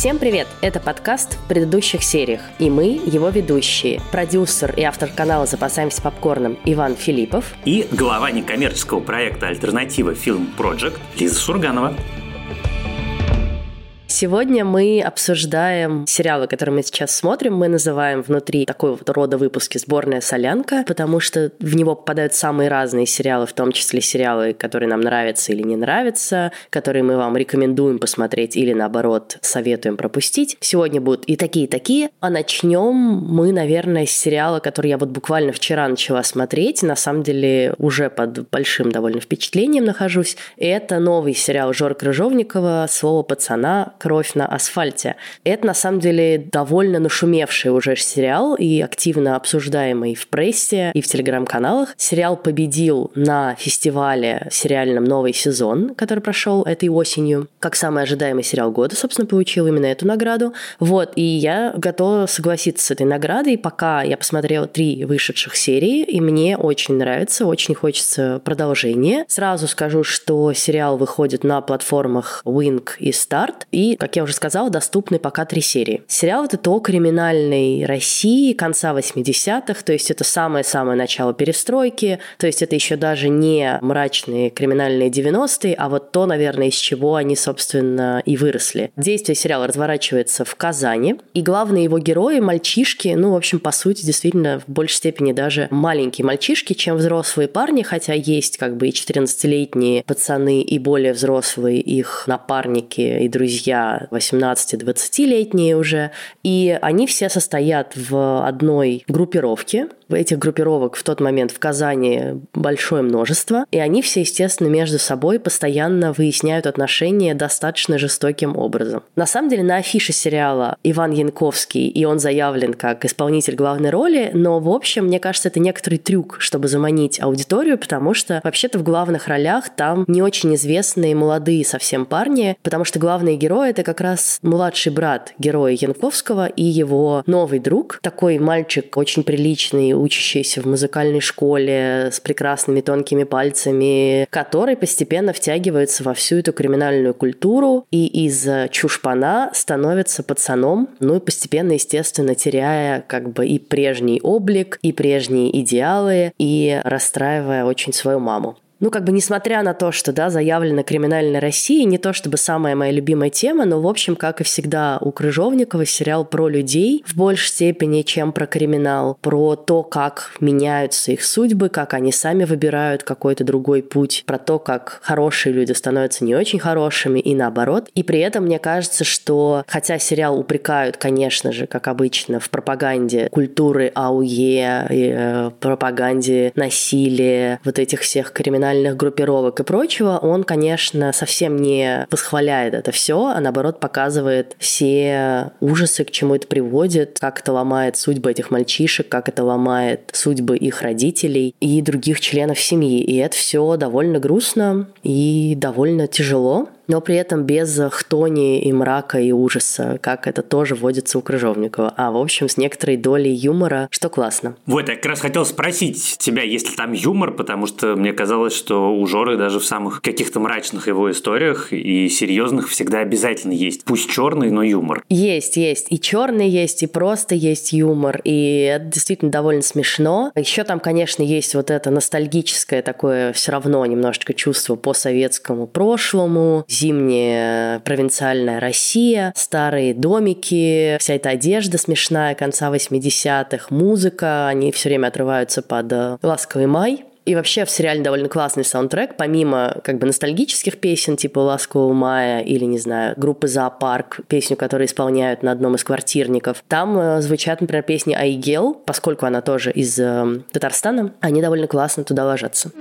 Всем привет! Это подкаст в предыдущих сериях, и мы его ведущие. Продюсер и автор канала «Запасаемся попкорном» Иван Филиппов и глава некоммерческого проекта «Альтернатива Фильм Project» Лиза Сурганова. Сегодня мы обсуждаем сериалы, которые мы сейчас смотрим. Мы называем внутри такой вот рода выпуски «Сборная солянка», потому что в него попадают самые разные сериалы, в том числе сериалы, которые нам нравятся или не нравятся, которые мы вам рекомендуем посмотреть или, наоборот, советуем пропустить. Сегодня будут и такие, и такие. А начнем мы, наверное, с сериала, который я вот буквально вчера начала смотреть. На самом деле уже под большим довольно впечатлением нахожусь. Это новый сериал Жор Крыжовникова «Слово пацана. «Кровь на асфальте». Это, на самом деле, довольно нашумевший уже сериал и активно обсуждаемый в прессе и в телеграм-каналах. Сериал победил на фестивале сериальном «Новый сезон», который прошел этой осенью. Как самый ожидаемый сериал года, собственно, получил именно эту награду. Вот, и я готова согласиться с этой наградой, пока я посмотрела три вышедших серии, и мне очень нравится, очень хочется продолжения. Сразу скажу, что сериал выходит на платформах Wink и Start, и как я уже сказала, доступны пока три серии. Сериал это о криминальной России конца 80-х, то есть это самое-самое начало перестройки, то есть это еще даже не мрачные криминальные 90-е, а вот то, наверное, из чего они, собственно, и выросли. Действие сериала разворачивается в Казани, и главные его герои – мальчишки, ну, в общем, по сути, действительно, в большей степени даже маленькие мальчишки, чем взрослые парни, хотя есть как бы и 14-летние пацаны, и более взрослые их напарники и друзья, 18-20-летние уже, и они все состоят в одной группировке, Этих группировок в тот момент в Казани большое множество, и они все, естественно, между собой постоянно выясняют отношения достаточно жестоким образом. На самом деле на афише сериала Иван Янковский, и он заявлен как исполнитель главной роли, но, в общем, мне кажется, это некоторый трюк, чтобы заманить аудиторию, потому что вообще-то в главных ролях там не очень известные молодые совсем парни, потому что главные герои — это как раз младший брат героя Янковского и его новый друг, такой мальчик очень приличный, учащийся в музыкальной школе с прекрасными тонкими пальцами, который постепенно втягивается во всю эту криминальную культуру и из чушпана становится пацаном, ну и постепенно, естественно, теряя как бы и прежний облик, и прежние идеалы, и расстраивая очень свою маму ну, как бы несмотря на то, что, да, заявлена криминальная Россия, не то чтобы самая моя любимая тема, но, в общем, как и всегда у Крыжовникова, сериал про людей в большей степени, чем про криминал, про то, как меняются их судьбы, как они сами выбирают какой-то другой путь, про то, как хорошие люди становятся не очень хорошими и наоборот. И при этом мне кажется, что хотя сериал упрекают, конечно же, как обычно, в пропаганде культуры АУЕ, и, э, пропаганде насилия, вот этих всех криминальных криминальных группировок и прочего, он, конечно, совсем не восхваляет это все, а наоборот показывает все ужасы, к чему это приводит, как это ломает судьбы этих мальчишек, как это ломает судьбы их родителей и других членов семьи. И это все довольно грустно и довольно тяжело но при этом без хтони и мрака и ужаса, как это тоже водится у Крыжовникова, а в общем с некоторой долей юмора, что классно. Вот, я как раз хотел спросить тебя, есть ли там юмор, потому что мне казалось, что у Жоры даже в самых каких-то мрачных его историях и серьезных всегда обязательно есть, пусть черный, но юмор. Есть, есть, и черный есть, и просто есть юмор, и это действительно довольно смешно. Еще там, конечно, есть вот это ностальгическое такое все равно немножечко чувство по советскому прошлому, зимняя провинциальная Россия, старые домики, вся эта одежда смешная конца 80-х, музыка, они все время отрываются под э, «Ласковый май», и вообще в сериале довольно классный саундтрек, помимо как бы ностальгических песен, типа «Ласкового мая» или, не знаю, группы «Зоопарк», песню, которую исполняют на одном из квартирников. Там э, звучат, например, песни «Айгел», поскольку она тоже из э, Татарстана, они довольно классно туда ложатся.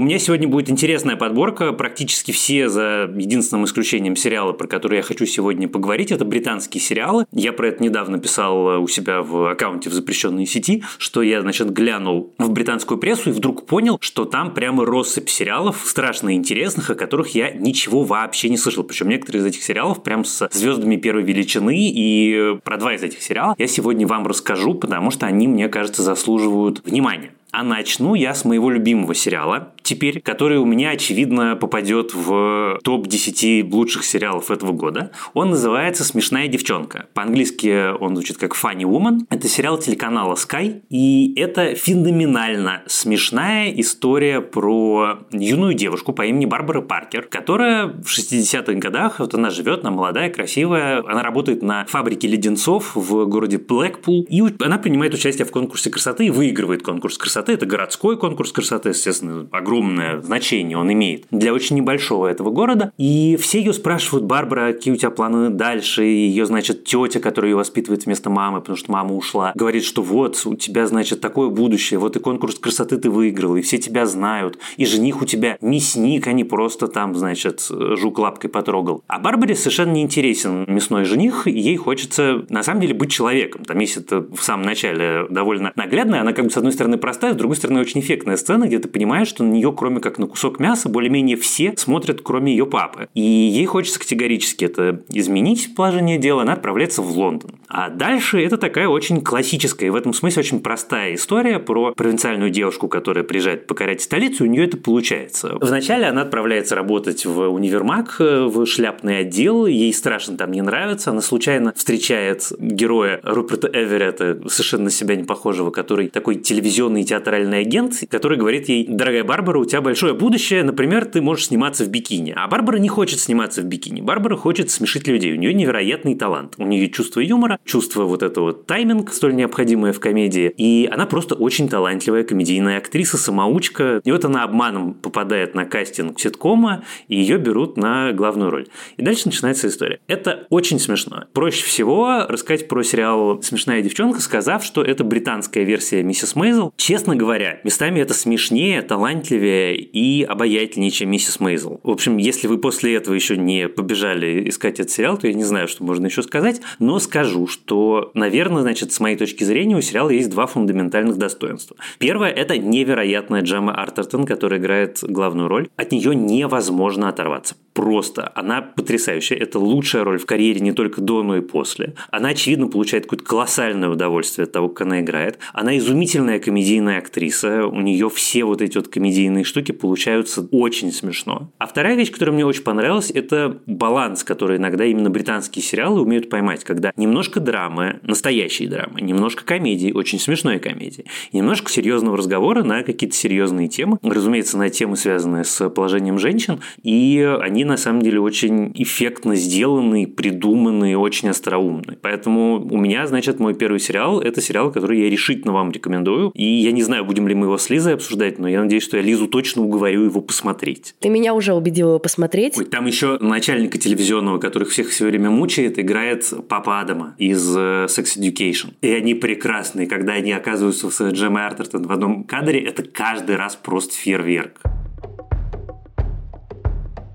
Меня сегодня будет интересная подборка. Практически все, за единственным исключением сериала, про который я хочу сегодня поговорить, это британские сериалы. Я про это недавно писал у себя в аккаунте в запрещенной сети, что я, значит, глянул в британскую прессу и вдруг понял, что там прямо россыпь сериалов страшно интересных, о которых я ничего вообще не слышал. Причем некоторые из этих сериалов прям с звездами первой величины. И про два из этих сериалов я сегодня вам расскажу, потому что они, мне кажется, заслуживают внимания. А начну я с моего любимого сериала, теперь, который у меня, очевидно, попадет в топ-10 лучших сериалов этого года. Он называется «Смешная девчонка». По-английски он звучит как «Funny Woman». Это сериал телеканала Sky, и это феноменально смешная история про юную девушку по имени Барбара Паркер, которая в 60-х годах, вот она живет, она молодая, красивая, она работает на фабрике леденцов в городе Блэкпул, и она принимает участие в конкурсе красоты и выигрывает конкурс красоты красоты. Это городской конкурс красоты, естественно, огромное значение он имеет для очень небольшого этого города. И все ее спрашивают, Барбара, какие у тебя планы дальше? И ее, значит, тетя, которая ее воспитывает вместо мамы, потому что мама ушла, говорит, что вот, у тебя, значит, такое будущее, вот и конкурс красоты ты выиграл, и все тебя знают, и жених у тебя мясник, а не просто там, значит, жук лапкой потрогал. А Барбаре совершенно не интересен мясной жених, ей хочется, на самом деле, быть человеком. Там есть это в самом начале довольно наглядно, она как бы, с одной стороны, простая, с другой стороны, очень эффектная сцена, где ты понимаешь, что на нее, кроме как на кусок мяса, более-менее все смотрят, кроме ее папы. И ей хочется категорически это изменить положение дела, она отправляется в Лондон. А дальше это такая очень классическая и в этом смысле очень простая история про провинциальную девушку, которая приезжает покорять столицу, и у нее это получается. Вначале она отправляется работать в универмаг, в шляпный отдел, ей страшно там не нравится, она случайно встречает героя Руперта Эверетта, совершенно на себя не похожего, который такой телевизионный театр театральный агент, который говорит ей, дорогая Барбара, у тебя большое будущее, например, ты можешь сниматься в бикини. А Барбара не хочет сниматься в бикини. Барбара хочет смешить людей. У нее невероятный талант. У нее чувство юмора, чувство вот этого тайминг, столь необходимое в комедии. И она просто очень талантливая комедийная актриса, самоучка. И вот она обманом попадает на кастинг ситкома, и ее берут на главную роль. И дальше начинается история. Это очень смешно. Проще всего рассказать про сериал «Смешная девчонка», сказав, что это британская версия «Миссис Мейзел». Честно честно говоря, местами это смешнее, талантливее и обаятельнее, чем «Миссис Мейзел». В общем, если вы после этого еще не побежали искать этот сериал, то я не знаю, что можно еще сказать, но скажу, что, наверное, значит, с моей точки зрения у сериала есть два фундаментальных достоинства. Первое – это невероятная Джема Артертон, которая играет главную роль. От нее невозможно оторваться просто. Она потрясающая. Это лучшая роль в карьере не только до, но и после. Она, очевидно, получает какое-то колоссальное удовольствие от того, как она играет. Она изумительная комедийная актриса. У нее все вот эти вот комедийные штуки получаются очень смешно. А вторая вещь, которая мне очень понравилась, это баланс, который иногда именно британские сериалы умеют поймать, когда немножко драмы, настоящей драмы, немножко комедии, очень смешной комедии, немножко серьезного разговора на какие-то серьезные темы. Разумеется, на темы, связанные с положением женщин, и они на самом деле очень эффектно сделаны, придуманы, очень остроумны. Поэтому у меня, значит, мой первый сериал – это сериал, который я решительно вам рекомендую. И я не знаю, будем ли мы его с Лизой обсуждать, но я надеюсь, что я Лизу точно уговорю его посмотреть. Ты меня уже убедил его посмотреть. Ой, там еще начальника телевизионного, который всех все время мучает, играет папа Адама из э, Sex Education. И они прекрасные. Когда они оказываются с Джемой Артертон в одном кадре, это каждый раз просто фейерверк.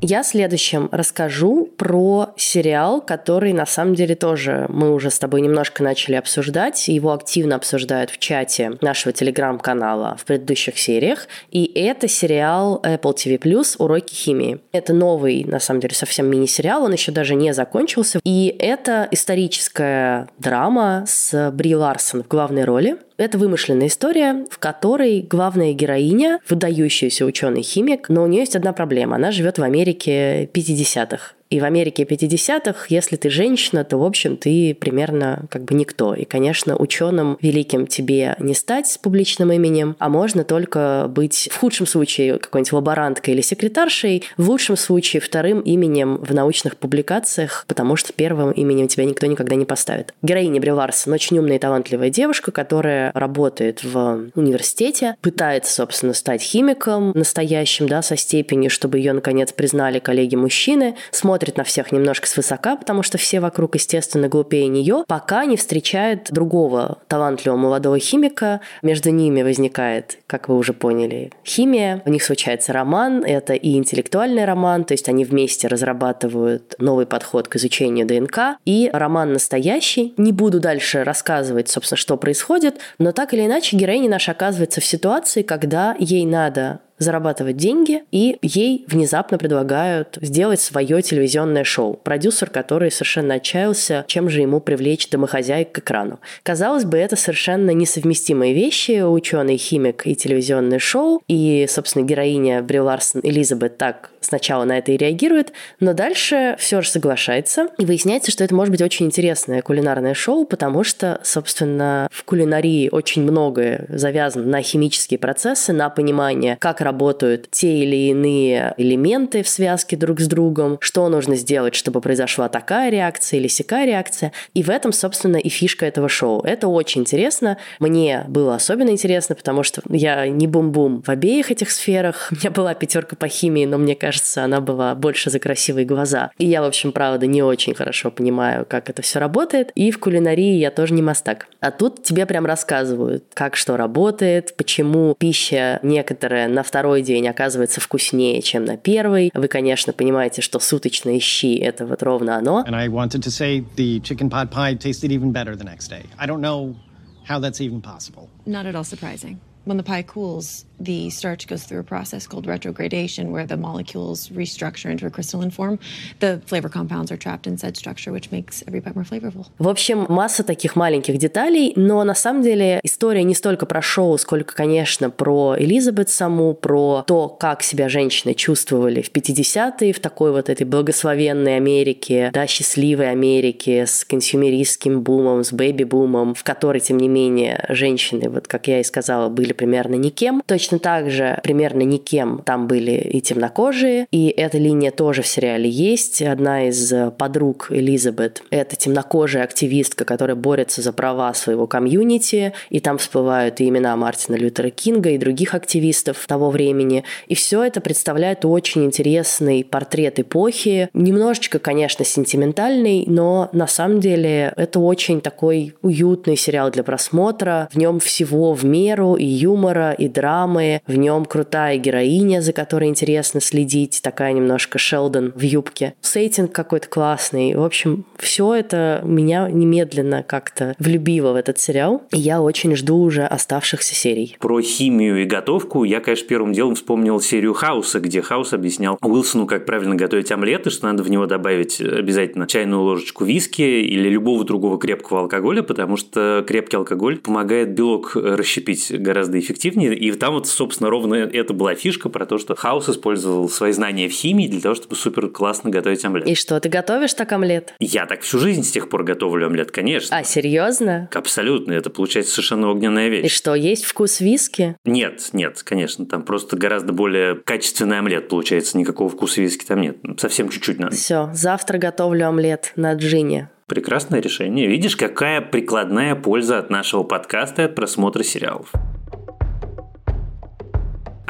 Я следующем расскажу про сериал, который на самом деле тоже мы уже с тобой немножко начали обсуждать. Его активно обсуждают в чате нашего телеграм-канала в предыдущих сериях. И это сериал Apple TV+, «Уроки химии». Это новый, на самом деле, совсем мини-сериал, он еще даже не закончился. И это историческая драма с Бри Ларсон в главной роли. Это вымышленная история, в которой главная героиня, выдающийся ученый-химик, но у нее есть одна проблема. Она живет в Америке 50-х. И в Америке 50-х, если ты женщина, то, в общем, ты примерно как бы никто. И, конечно, ученым великим тебе не стать с публичным именем, а можно только быть в худшем случае какой-нибудь лаборанткой или секретаршей, в лучшем случае вторым именем в научных публикациях, потому что первым именем тебя никто никогда не поставит. Героиня Бри Ларсон очень умная и талантливая девушка, которая работает в университете, пытается, собственно, стать химиком настоящим, да, со степенью, чтобы ее, наконец, признали коллеги-мужчины, смотрит смотрит на всех немножко свысока, потому что все вокруг, естественно, глупее нее, пока не встречает другого талантливого молодого химика. Между ними возникает, как вы уже поняли, химия. У них случается роман. Это и интеллектуальный роман, то есть они вместе разрабатывают новый подход к изучению ДНК. И роман настоящий. Не буду дальше рассказывать, собственно, что происходит, но так или иначе героиня наша оказывается в ситуации, когда ей надо зарабатывать деньги, и ей внезапно предлагают сделать свое телевизионное шоу. Продюсер, который совершенно отчаялся, чем же ему привлечь домохозяек к экрану. Казалось бы, это совершенно несовместимые вещи, ученый, химик и телевизионное шоу, и, собственно, героиня Бри Ларсон Элизабет так сначала на это и реагирует, но дальше все же соглашается, и выясняется, что это может быть очень интересное кулинарное шоу, потому что, собственно, в кулинарии очень многое завязано на химические процессы, на понимание, как работают те или иные элементы в связке друг с другом, что нужно сделать, чтобы произошла такая реакция или сякая реакция. И в этом, собственно, и фишка этого шоу. Это очень интересно. Мне было особенно интересно, потому что я не бум-бум в обеих этих сферах. У меня была пятерка по химии, но мне кажется, она была больше за красивые глаза. И я, в общем, правда, не очень хорошо понимаю, как это все работает. И в кулинарии я тоже не мастак. А тут тебе прям рассказывают, как что работает, почему пища некоторая на втором второй день оказывается вкуснее, чем на первый. Вы, конечно, понимаете, что суточные щи – это вот ровно оно. And I wanted to say the chicken pot pie tasted even better the next day. I don't know how that's even possible. Not at all surprising. When the pie cools, the starch goes through a process called retrogradation, where the molecules restructure into a crystalline form. The flavor compounds are trapped in said structure, which makes every bite flavorful. В общем, масса таких маленьких деталей, но на самом деле история не столько про шоу, сколько, конечно, про Элизабет саму, про то, как себя женщины чувствовали в 50-е, в такой вот этой благословенной Америке, да, счастливой Америке с консюмеристским бумом, с бэби-бумом, в которой, тем не менее, женщины, вот как я и сказала, были примерно никем. Точно Точно так же примерно никем там были и темнокожие, и эта линия тоже в сериале есть. Одна из подруг Элизабет — это темнокожая активистка, которая борется за права своего комьюнити, и там всплывают и имена Мартина Лютера Кинга и других активистов того времени. И все это представляет очень интересный портрет эпохи, немножечко, конечно, сентиментальный, но на самом деле это очень такой уютный сериал для просмотра. В нем всего в меру и юмора, и драмы, драмы, в нем крутая героиня, за которой интересно следить, такая немножко Шелдон в юбке. Сеттинг какой-то классный. В общем, все это меня немедленно как-то влюбило в этот сериал. И я очень жду уже оставшихся серий. Про химию и готовку я, конечно, первым делом вспомнил серию Хауса, где Хаус объяснял Уилсону, как правильно готовить омлет, и что надо в него добавить обязательно чайную ложечку виски или любого другого крепкого алкоголя, потому что крепкий алкоголь помогает белок расщепить гораздо эффективнее. И там вот собственно, ровно это была фишка про то, что Хаус использовал свои знания в химии для того, чтобы супер классно готовить омлет. И что, ты готовишь так омлет? Я так всю жизнь с тех пор готовлю омлет, конечно. А, серьезно? Абсолютно, это получается совершенно огненная вещь. И что, есть вкус виски? Нет, нет, конечно, там просто гораздо более качественный омлет получается, никакого вкуса виски там нет, совсем чуть-чуть надо. Все, завтра готовлю омлет на джине. Прекрасное решение. Видишь, какая прикладная польза от нашего подкаста и от просмотра сериалов.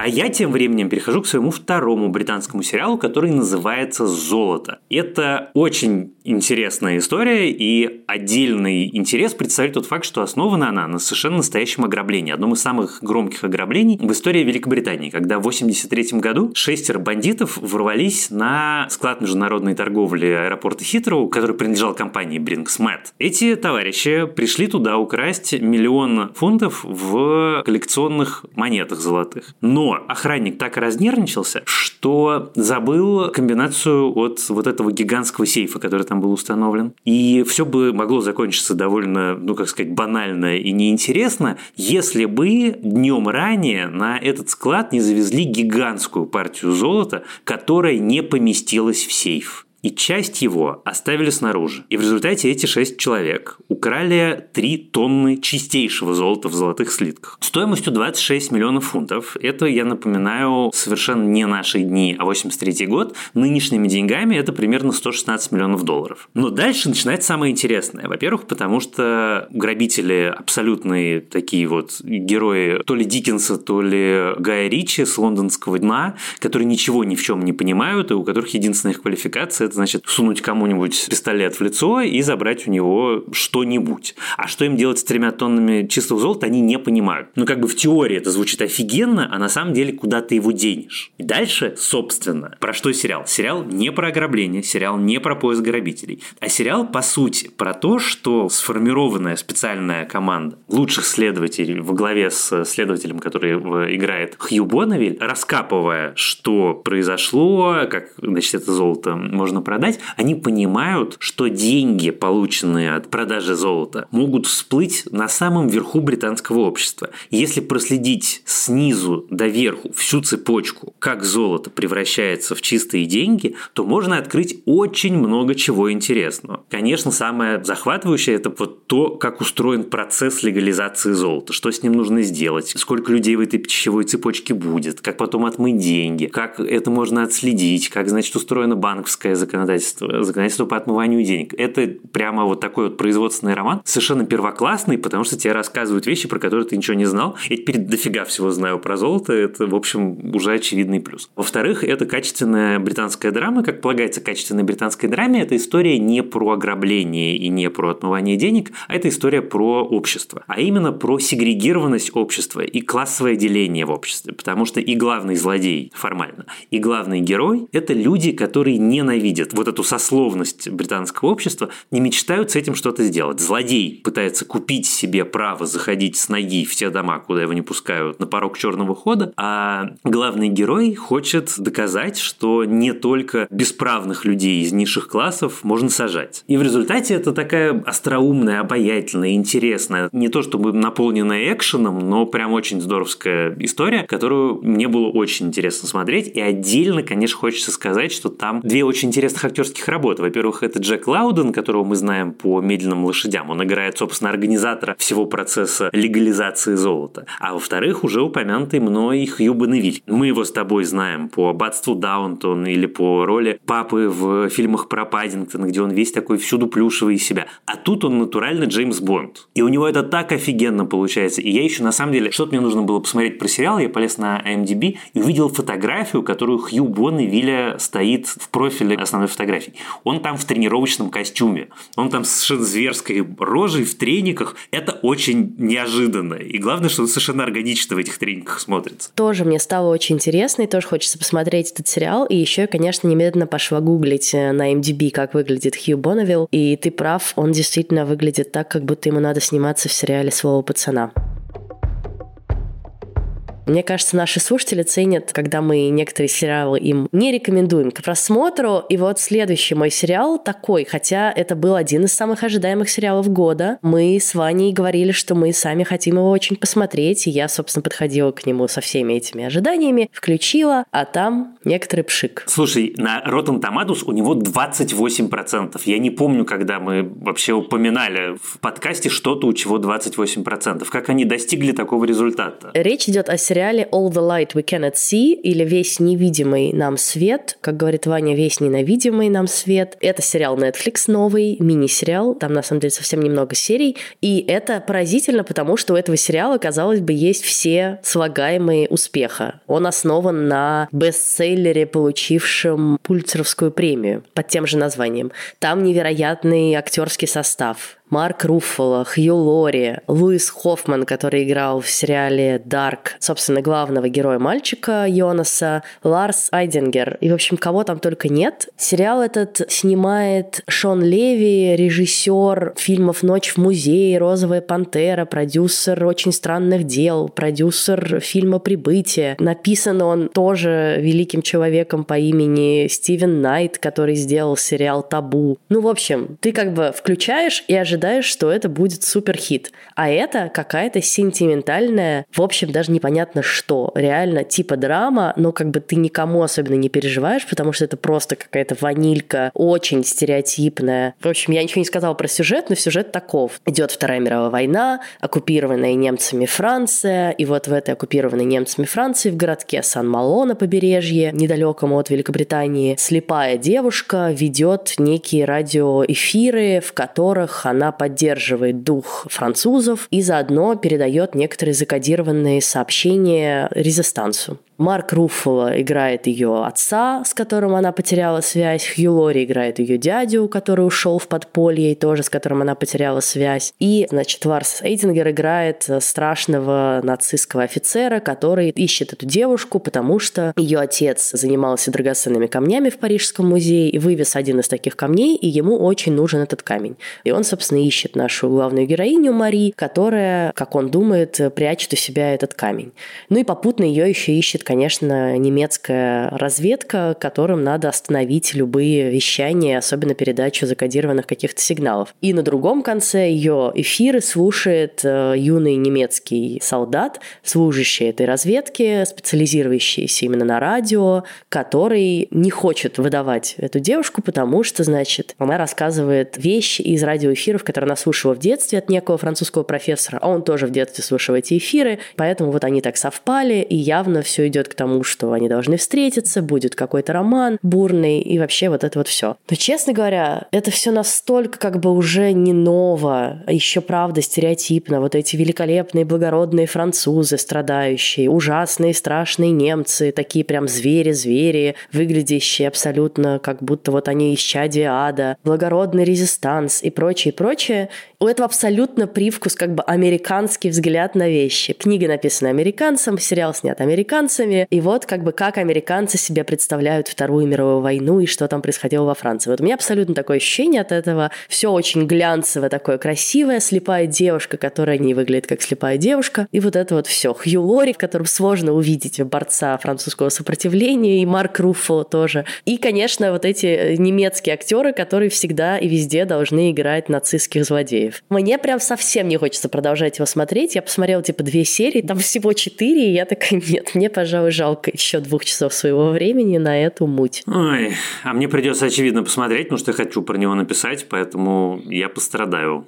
А я тем временем перехожу к своему второму британскому сериалу, который называется «Золото». Это очень интересная история, и отдельный интерес представляет тот факт, что основана она на совершенно настоящем ограблении, одном из самых громких ограблений в истории Великобритании, когда в 1983 году шестеро бандитов ворвались на склад международной торговли аэропорта Хитроу, который принадлежал компании Brinks Эти товарищи пришли туда украсть миллион фунтов в коллекционных монетах золотых. Но охранник так разнервничался, что забыл комбинацию от вот этого гигантского сейфа, который там был установлен. И все бы могло закончиться довольно, ну, как сказать, банально и неинтересно, если бы днем ранее на этот склад не завезли гигантскую партию золота, которая не поместилась в сейф и часть его оставили снаружи. И в результате эти шесть человек украли 3 тонны чистейшего золота в золотых слитках. Стоимостью 26 миллионов фунтов. Это, я напоминаю, совершенно не наши дни, а 83 год. Нынешними деньгами это примерно 116 миллионов долларов. Но дальше начинается самое интересное. Во-первых, потому что грабители абсолютные такие вот герои то ли Диккенса, то ли Гая Ричи с лондонского дна, которые ничего ни в чем не понимают, и у которых единственная их квалификация это значит сунуть кому-нибудь пистолет в лицо и забрать у него что-нибудь. А что им делать с тремя тоннами чистого золота, они не понимают. Ну, как бы в теории это звучит офигенно, а на самом деле куда ты его денешь. И дальше, собственно, про что сериал? Сериал не про ограбление, сериал не про поиск грабителей, а сериал, по сути, про то, что сформированная специальная команда лучших следователей во главе с следователем, который играет Хью Бонневиль, раскапывая, что произошло, как, значит, это золото можно продать, они понимают, что деньги, полученные от продажи золота, могут всплыть на самом верху британского общества. Если проследить снизу до верху всю цепочку, как золото превращается в чистые деньги, то можно открыть очень много чего интересного. Конечно, самое захватывающее это вот то, как устроен процесс легализации золота, что с ним нужно сделать, сколько людей в этой пищевой цепочке будет, как потом отмыть деньги, как это можно отследить, как, значит, устроено банковское законодательство, законодательство по отмыванию денег. Это прямо вот такой вот производственный роман, совершенно первоклассный, потому что тебе рассказывают вещи, про которые ты ничего не знал. Я теперь дофига всего знаю про золото, это, в общем, уже очевидный плюс. Во-вторых, это качественная британская драма, как полагается качественной британской драме, это история не про ограбление и не про отмывание денег, а это история про общество, а именно про сегрегированность общества и классовое деление в обществе, потому что и главный злодей формально, и главный герой – это люди, которые ненавидят вот эту сословность британского общества, не мечтают с этим что-то сделать. Злодей пытается купить себе право заходить с ноги в те дома, куда его не пускают, на порог черного хода, а главный герой хочет доказать, что не только бесправных людей из низших классов можно сажать. И в результате это такая остроумная, обаятельная, интересная, не то чтобы наполненная экшеном, но прям очень здоровская история, которую мне было очень интересно смотреть. И отдельно, конечно, хочется сказать, что там две очень интересных актерских работы. Во-первых, это Джек Лауден, которого мы знаем по «Медленным лошадям». Он играет, собственно, организатора всего процесса легализации золота. А во-вторых, уже упомянутый мной Хью Бонневиль. Мы его с тобой знаем по «Аббатству Даунтон» или по роли папы в фильмах про Паддингтона, где он весь такой всюду плюшевый из себя. А тут он натурально Джеймс Бонд. И у него это так офигенно получается. И я еще, на самом деле, что-то мне нужно было посмотреть про сериал, я полез на IMDb и увидел фотографию, которую Хью Бонневиля стоит в профиле основной фотографии. Он там в тренировочном костюме. Он там совершенно зверской рожей в трениках. Это очень неожиданно. И главное, что он совершенно органично в этих трениках смотрится. Тоже мне стало очень интересно, и тоже хочется посмотреть этот сериал. И еще, конечно, немедленно пошла гуглить э, на MDB, как выглядит Хью Бонневилл. И ты прав, он действительно выглядит так, как будто ему надо сниматься в сериале «Слово пацана». Мне кажется, наши слушатели ценят, когда мы некоторые сериалы им не рекомендуем к просмотру. И вот следующий мой сериал такой, хотя это был один из самых ожидаемых сериалов года. Мы с Ваней говорили, что мы сами хотим его очень посмотреть, и я, собственно, подходила к нему со всеми этими ожиданиями, включила, а там некоторый пшик. Слушай, на Rotten Tomatoes у него 28%. Я не помню, когда мы вообще упоминали в подкасте что-то, у чего 28%. Как они достигли такого результата? Речь идет о сериале сериале All the Light We Cannot See или Весь невидимый нам свет, как говорит Ваня, Весь ненавидимый нам свет. Это сериал Netflix новый, мини-сериал, там на самом деле совсем немного серий, и это поразительно, потому что у этого сериала, казалось бы, есть все слагаемые успеха. Он основан на бестселлере, получившем Пульцеровскую премию под тем же названием. Там невероятный актерский состав. Марк Руффало, Хью Лори, Луис Хоффман, который играл в сериале «Дарк», собственно, главного героя мальчика Йонаса, Ларс Айдингер. И, в общем, кого там только нет. Сериал этот снимает Шон Леви, режиссер фильмов «Ночь в музее», «Розовая пантера», продюсер «Очень странных дел», продюсер фильма «Прибытие». Написан он тоже великим человеком по имени Стивен Найт, который сделал сериал «Табу». Ну, в общем, ты как бы включаешь и ожидаешь ожидаешь, что это будет супер хит. А это какая-то сентиментальная, в общем, даже непонятно что. Реально типа драма, но как бы ты никому особенно не переживаешь, потому что это просто какая-то ванилька, очень стереотипная. В общем, я ничего не сказала про сюжет, но сюжет таков. Идет Вторая мировая война, оккупированная немцами Франция, и вот в этой оккупированной немцами Франции в городке Сан-Мало на побережье, недалеком от Великобритании, слепая девушка ведет некие радиоэфиры, в которых она поддерживает дух французов и заодно передает некоторые закодированные сообщения резистансу. Марк Руффало играет ее отца, с которым она потеряла связь. Хью Лори играет ее дядю, который ушел в подполье и тоже с которым она потеряла связь. И, значит, Варс Эйдингер играет страшного нацистского офицера, который ищет эту девушку, потому что ее отец занимался драгоценными камнями в Парижском музее и вывез один из таких камней, и ему очень нужен этот камень. И он, собственно, ищет нашу главную героиню Мари, которая, как он думает, прячет у себя этот камень. Ну и попутно ее еще ищет, конечно, немецкая разведка, которым надо остановить любые вещания, особенно передачу закодированных каких-то сигналов. И на другом конце ее эфиры слушает э, юный немецкий солдат, служащий этой разведки, специализирующийся именно на радио, который не хочет выдавать эту девушку, потому что, значит, она рассказывает вещи из радиоэфиров, которые она слушала в детстве от некого французского профессора, а он тоже в детстве слушал эти эфиры, поэтому вот они так совпали, и явно все идет к тому, что они должны встретиться, будет какой-то роман бурный, и вообще вот это вот все. Но, честно говоря, это все настолько как бы уже не ново, а еще правда стереотипно. Вот эти великолепные, благородные французы, страдающие, ужасные, страшные немцы, такие прям звери-звери, выглядящие абсолютно как будто вот они исчадие ада, благородный резистанс и прочее, прочее. У этого абсолютно привкус как бы американский взгляд на вещи. Книга написана американцем, сериал снят американцами, и вот как бы как американцы себе представляют Вторую мировую войну и что там происходило во Франции. Вот у меня абсолютно такое ощущение от этого. Все очень глянцевое, такое красивое, слепая девушка, которая не выглядит как слепая девушка. И вот это вот все. Хью Лори, в котором сложно увидеть борца французского сопротивления, и Марк Руффало тоже. И, конечно, вот эти немецкие актеры, которые всегда и везде должны играть нацистских злодеев. Мне прям совсем не хочется продолжать его смотреть. Я посмотрела типа две серии, там всего четыре, и я такая, нет, мне, пожалуй, жалко еще двух часов своего времени на эту муть. Ой, а мне придется, очевидно, посмотреть, потому что я хочу про него написать, поэтому я пострадаю.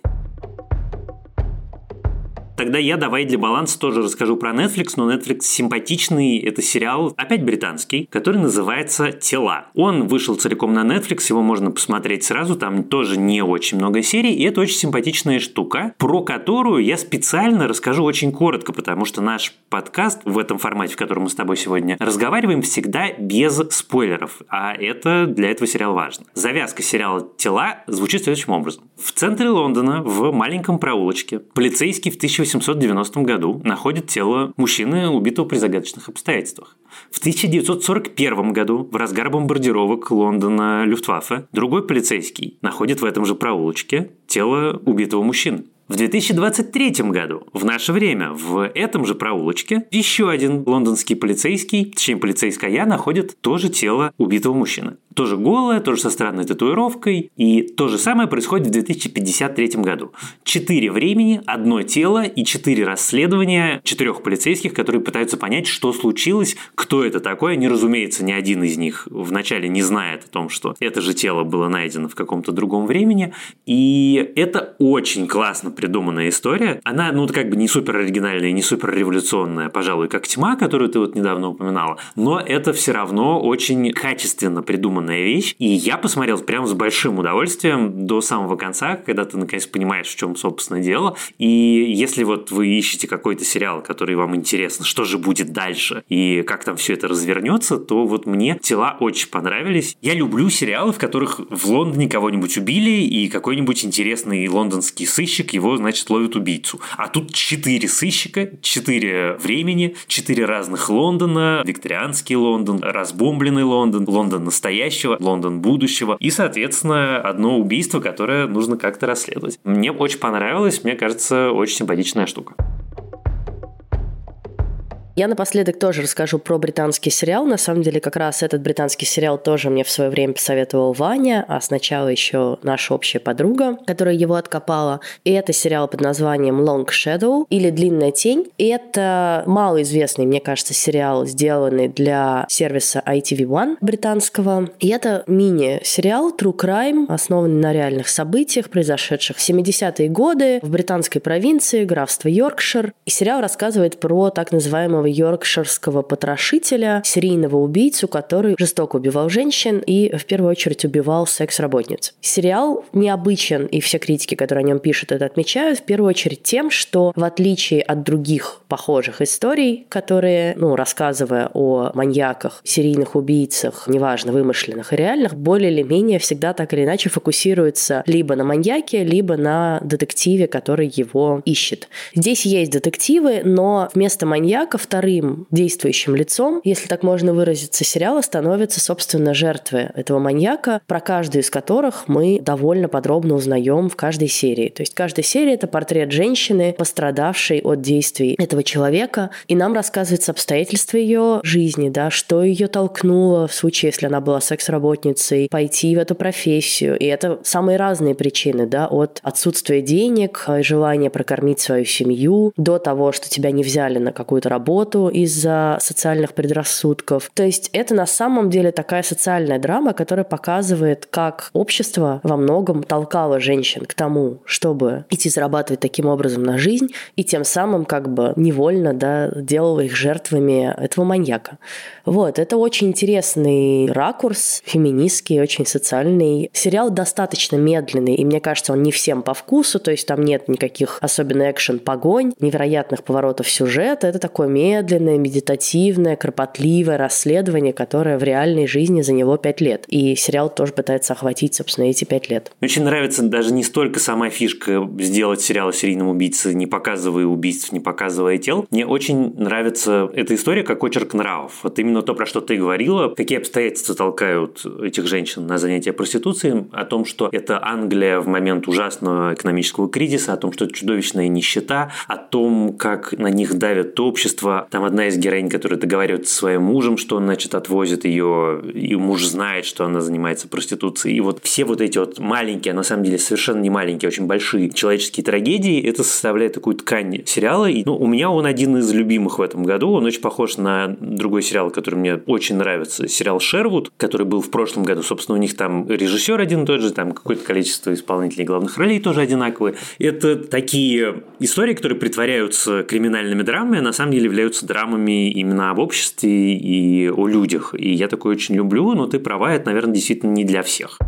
Тогда я давай для баланса тоже расскажу про Netflix, но Netflix симпатичный, это сериал, опять британский, который называется «Тела». Он вышел целиком на Netflix, его можно посмотреть сразу, там тоже не очень много серий, и это очень симпатичная штука, про которую я специально расскажу очень коротко, потому что наш подкаст в этом формате, в котором мы с тобой сегодня разговариваем, всегда без спойлеров, а это для этого сериала важно. Завязка сериала «Тела» звучит следующим образом. В центре Лондона, в маленьком проулочке, полицейский в 1800 1890 году находит тело мужчины, убитого при загадочных обстоятельствах. В 1941 году, в разгар бомбардировок Лондона Люфтваффе, другой полицейский находит в этом же проулочке тело убитого мужчины. В 2023 году, в наше время, в этом же проулочке, еще один лондонский полицейский, точнее полицейская, находит тоже тело убитого мужчины. Тоже голое, тоже со странной татуировкой. И то же самое происходит в 2053 году. Четыре времени, одно тело и четыре расследования четырех полицейских, которые пытаются понять, что случилось, кто это такое. Не разумеется, ни один из них вначале не знает о том, что это же тело было найдено в каком-то другом времени. И это очень классно придуманная история. Она, ну, как бы не супер оригинальная, не супер революционная, пожалуй, как тьма, которую ты вот недавно упоминала. Но это все равно очень качественно придуманная вещь. И я посмотрел прям с большим удовольствием до самого конца, когда ты наконец понимаешь, в чем, собственно, дело. И если вот вы ищете какой-то сериал, который вам интересно, что же будет дальше и как там все это развернется, то вот мне тела очень понравились. Я люблю сериалы, в которых в Лондоне кого-нибудь убили, и какой-нибудь интересный лондонский сыщик его, значит, ловит убийцу. А тут четыре сыщика, четыре времени, четыре разных Лондона, викторианский Лондон, разбомбленный Лондон, Лондон настоящего, Лондон будущего и, соответственно, одно убийство, которое нужно как-то расследовать. Мне очень понравилось, мне кажется, очень симпатичная штука. Я напоследок тоже расскажу про британский сериал. На самом деле, как раз этот британский сериал тоже мне в свое время посоветовал Ваня, а сначала еще наша общая подруга, которая его откопала. И это сериал под названием Long Shadow или Длинная тень. И это малоизвестный, мне кажется, сериал, сделанный для сервиса ITV1 британского. И это мини-сериал True Crime, основанный на реальных событиях, произошедших в 70-е годы в британской провинции, графство Йоркшир. И сериал рассказывает про так называемого самого йоркширского потрошителя, серийного убийцу, который жестоко убивал женщин и в первую очередь убивал секс-работниц. Сериал необычен, и все критики, которые о нем пишут, это отмечают, в первую очередь тем, что в отличие от других похожих историй, которые, ну, рассказывая о маньяках, серийных убийцах, неважно, вымышленных и реальных, более или менее всегда так или иначе фокусируется либо на маньяке, либо на детективе, который его ищет. Здесь есть детективы, но вместо маньяка вторым действующим лицом, если так можно выразиться, сериала становятся, собственно, жертвы этого маньяка, про каждую из которых мы довольно подробно узнаем в каждой серии. То есть каждая серия – это портрет женщины, пострадавшей от действий этого человека, и нам рассказывается обстоятельства ее жизни, да, что ее толкнуло в случае, если она была секс-работницей, пойти в эту профессию. И это самые разные причины, да, от отсутствия денег, и желания прокормить свою семью, до того, что тебя не взяли на какую-то работу из-за социальных предрассудков. То есть это на самом деле такая социальная драма, которая показывает, как общество во многом толкало женщин к тому, чтобы идти зарабатывать таким образом на жизнь, и тем самым как бы невольно да, делало их жертвами этого маньяка. Вот, это очень интересный ракурс, феминистский, очень социальный. Сериал достаточно медленный, и мне кажется, он не всем по вкусу, то есть там нет никаких особенно экшен-погонь, невероятных поворотов сюжета. Это такое медленное, медитативное, кропотливое расследование, которое в реальной жизни за него пять лет. И сериал тоже пытается охватить, собственно, эти пять лет. Мне очень нравится даже не столько сама фишка сделать сериал о серийном убийце, не показывая убийств, не показывая тел. Мне очень нравится эта история как очерк нравов. Вот именно то, про что ты говорила, какие обстоятельства толкают этих женщин на занятия проституцией, о том, что это Англия в момент ужасного экономического кризиса, о том, что это чудовищная нищета, о том, как на них давит общество. Там одна из героинь, которая договаривается со своим мужем, что он, значит, отвозит ее, и муж знает, что она занимается проституцией. И вот все вот эти вот маленькие, а на самом деле совершенно не маленькие, очень большие человеческие трагедии, это составляет такую ткань сериала. И, ну, у меня он один из любимых в этом году. Он очень похож на другой сериал, который мне очень нравится. Сериал «Шервуд», который был в прошлом году. Собственно, у них там режиссер один и тот же, там какое-то количество исполнителей главных ролей тоже одинаковые. Это такие истории, которые притворяются криминальными драмами, а на самом деле являются драмами именно об обществе и о людях. И я такое очень люблю, но ты права, это, наверное, действительно не для всех.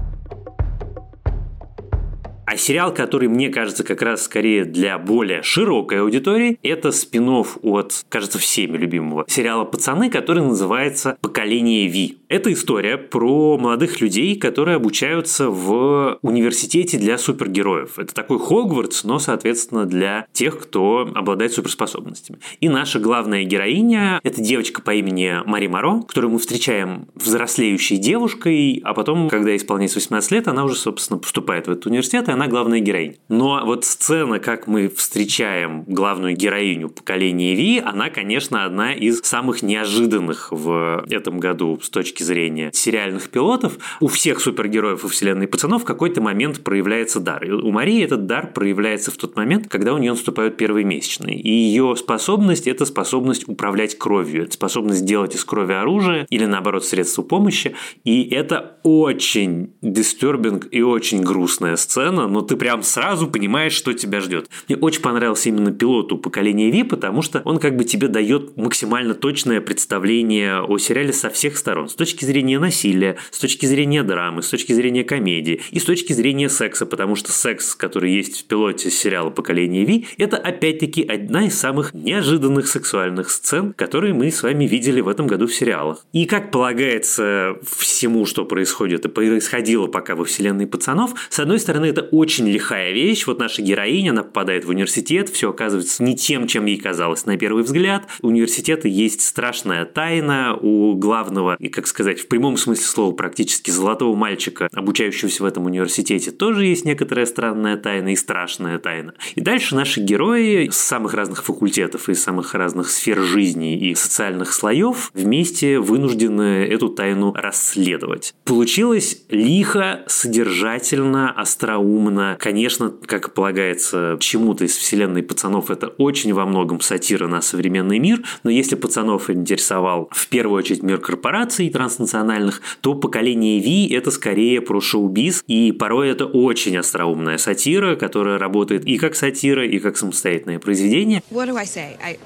А сериал, который мне кажется как раз скорее для более широкой аудитории, это спин от, кажется, всеми любимого сериала «Пацаны», который называется «Поколение Ви». Это история про молодых людей, которые обучаются в университете для супергероев. Это такой Хогвартс, но, соответственно, для тех, кто обладает суперспособностями. И наша главная героиня – это девочка по имени Мари Маро, которую мы встречаем взрослеющей девушкой, а потом, когда исполняется 18 лет, она уже, собственно, поступает в этот университет, она главная героиня. Но вот сцена, как мы встречаем главную героиню поколения Ви, она, конечно, одна из самых неожиданных в этом году с точки зрения сериальных пилотов, у всех супергероев и вселенной пацанов в какой-то момент проявляется дар. И у Марии этот дар проявляется в тот момент, когда у нее наступают первые месячные. И ее способность – это способность управлять кровью, это способность делать из крови оружие или, наоборот, средство помощи. И это очень дистурбинг и очень грустная сцена, но ты прям сразу понимаешь, что тебя ждет. Мне очень понравился именно пилоту поколения Ви, потому что он как бы тебе дает максимально точное представление о сериале со всех сторон. С точки зрения насилия, с точки зрения драмы, с точки зрения комедии и с точки зрения секса, потому что секс, который есть в пилоте сериала «Поколение Ви», это опять-таки одна из самых неожиданных сексуальных сцен, которые мы с вами видели в этом году в сериалах. И как полагается всему, что происходит и происходило пока во вселенной пацанов, с одной стороны, это очень лихая вещь. Вот наша героиня, она попадает в университет, все оказывается не тем, чем ей казалось на первый взгляд. У университета есть страшная тайна у главного, и, как сказать, в прямом смысле слова практически золотого мальчика, обучающегося в этом университете, тоже есть некоторая странная тайна и страшная тайна. И дальше наши герои с самых разных факультетов, из самых разных сфер жизни и социальных слоев вместе вынуждены эту тайну расследовать. Получилось лихо, содержательно, остроумно. Конечно, как полагается чему-то из вселенной пацанов, это очень во многом сатира на современный мир, но если пацанов интересовал в первую очередь мир корпораций, транс транснациональных, то поколение Ви это скорее про шоу-биз, и порой это очень остроумная сатира, которая работает и как сатира, и как самостоятельное произведение. What do I say? I...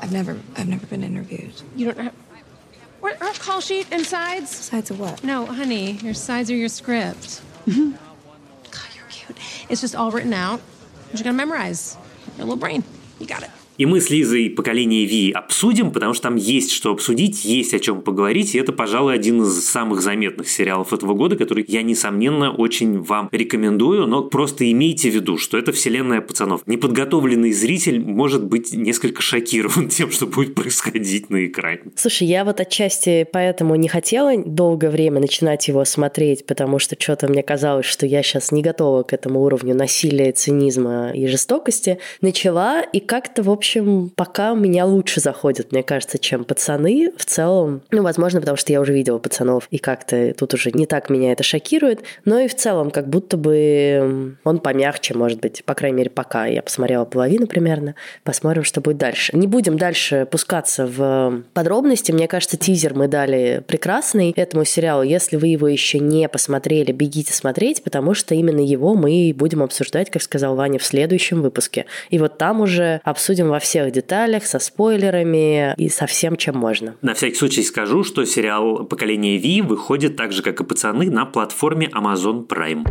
I've never, I've never been interviewed. You don't have. What, call sheet and sides? Sides of what? No, honey, your sides are your script. Cute. It's just all written out. You're gonna memorize. Your little brain. You got it. И мы с Лизой поколение Ви обсудим, потому что там есть что обсудить, есть о чем поговорить, и это, пожалуй, один из самых заметных сериалов этого года, который я, несомненно, очень вам рекомендую, но просто имейте в виду, что это вселенная пацанов. Неподготовленный зритель может быть несколько шокирован тем, что будет происходить на экране. Слушай, я вот отчасти поэтому не хотела долгое время начинать его смотреть, потому что что-то мне казалось, что я сейчас не готова к этому уровню насилия, цинизма и жестокости. Начала, и как-то, в общем, общем, пока у меня лучше заходит, мне кажется, чем пацаны в целом. Ну, возможно, потому что я уже видела пацанов, и как-то тут уже не так меня это шокирует. Но и в целом, как будто бы он помягче, может быть, по крайней мере, пока. Я посмотрела половину примерно. Посмотрим, что будет дальше. Не будем дальше пускаться в подробности. Мне кажется, тизер мы дали прекрасный этому сериалу. Если вы его еще не посмотрели, бегите смотреть, потому что именно его мы будем обсуждать, как сказал Ваня, в следующем выпуске. И вот там уже обсудим во всех деталях, со спойлерами и со всем, чем можно. На всякий случай скажу, что сериал «Поколение Ви» выходит так же, как и «Пацаны» на платформе Amazon Prime.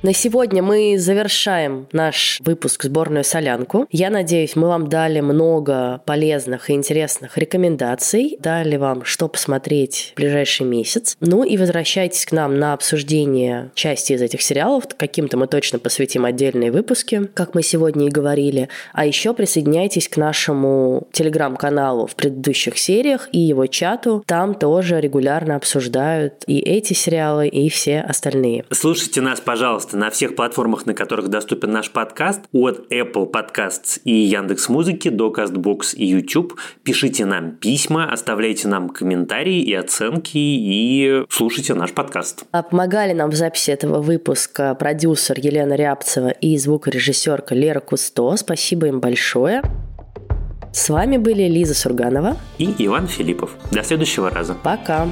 На сегодня мы завершаем наш выпуск «Сборную солянку». Я надеюсь, мы вам дали много полезных и интересных рекомендаций, дали вам, что посмотреть в ближайший месяц. Ну и возвращайтесь к нам на обсуждение части из этих сериалов. Каким-то мы точно посвятим отдельные выпуски, как мы сегодня и говорили. А еще присоединяйтесь к нашему телеграм-каналу в предыдущих сериях и его чату. Там тоже регулярно обсуждают и эти сериалы, и все остальные. Слушайте нас, пожалуйста, пожалуйста, на всех платформах, на которых доступен наш подкаст, от Apple Podcasts и Яндекс Музыки до CastBox и YouTube. Пишите нам письма, оставляйте нам комментарии и оценки и слушайте наш подкаст. А помогали нам в записи этого выпуска продюсер Елена Рябцева и звукорежиссерка Лера Кусто. Спасибо им большое. С вами были Лиза Сурганова и Иван Филиппов. До следующего раза. Пока.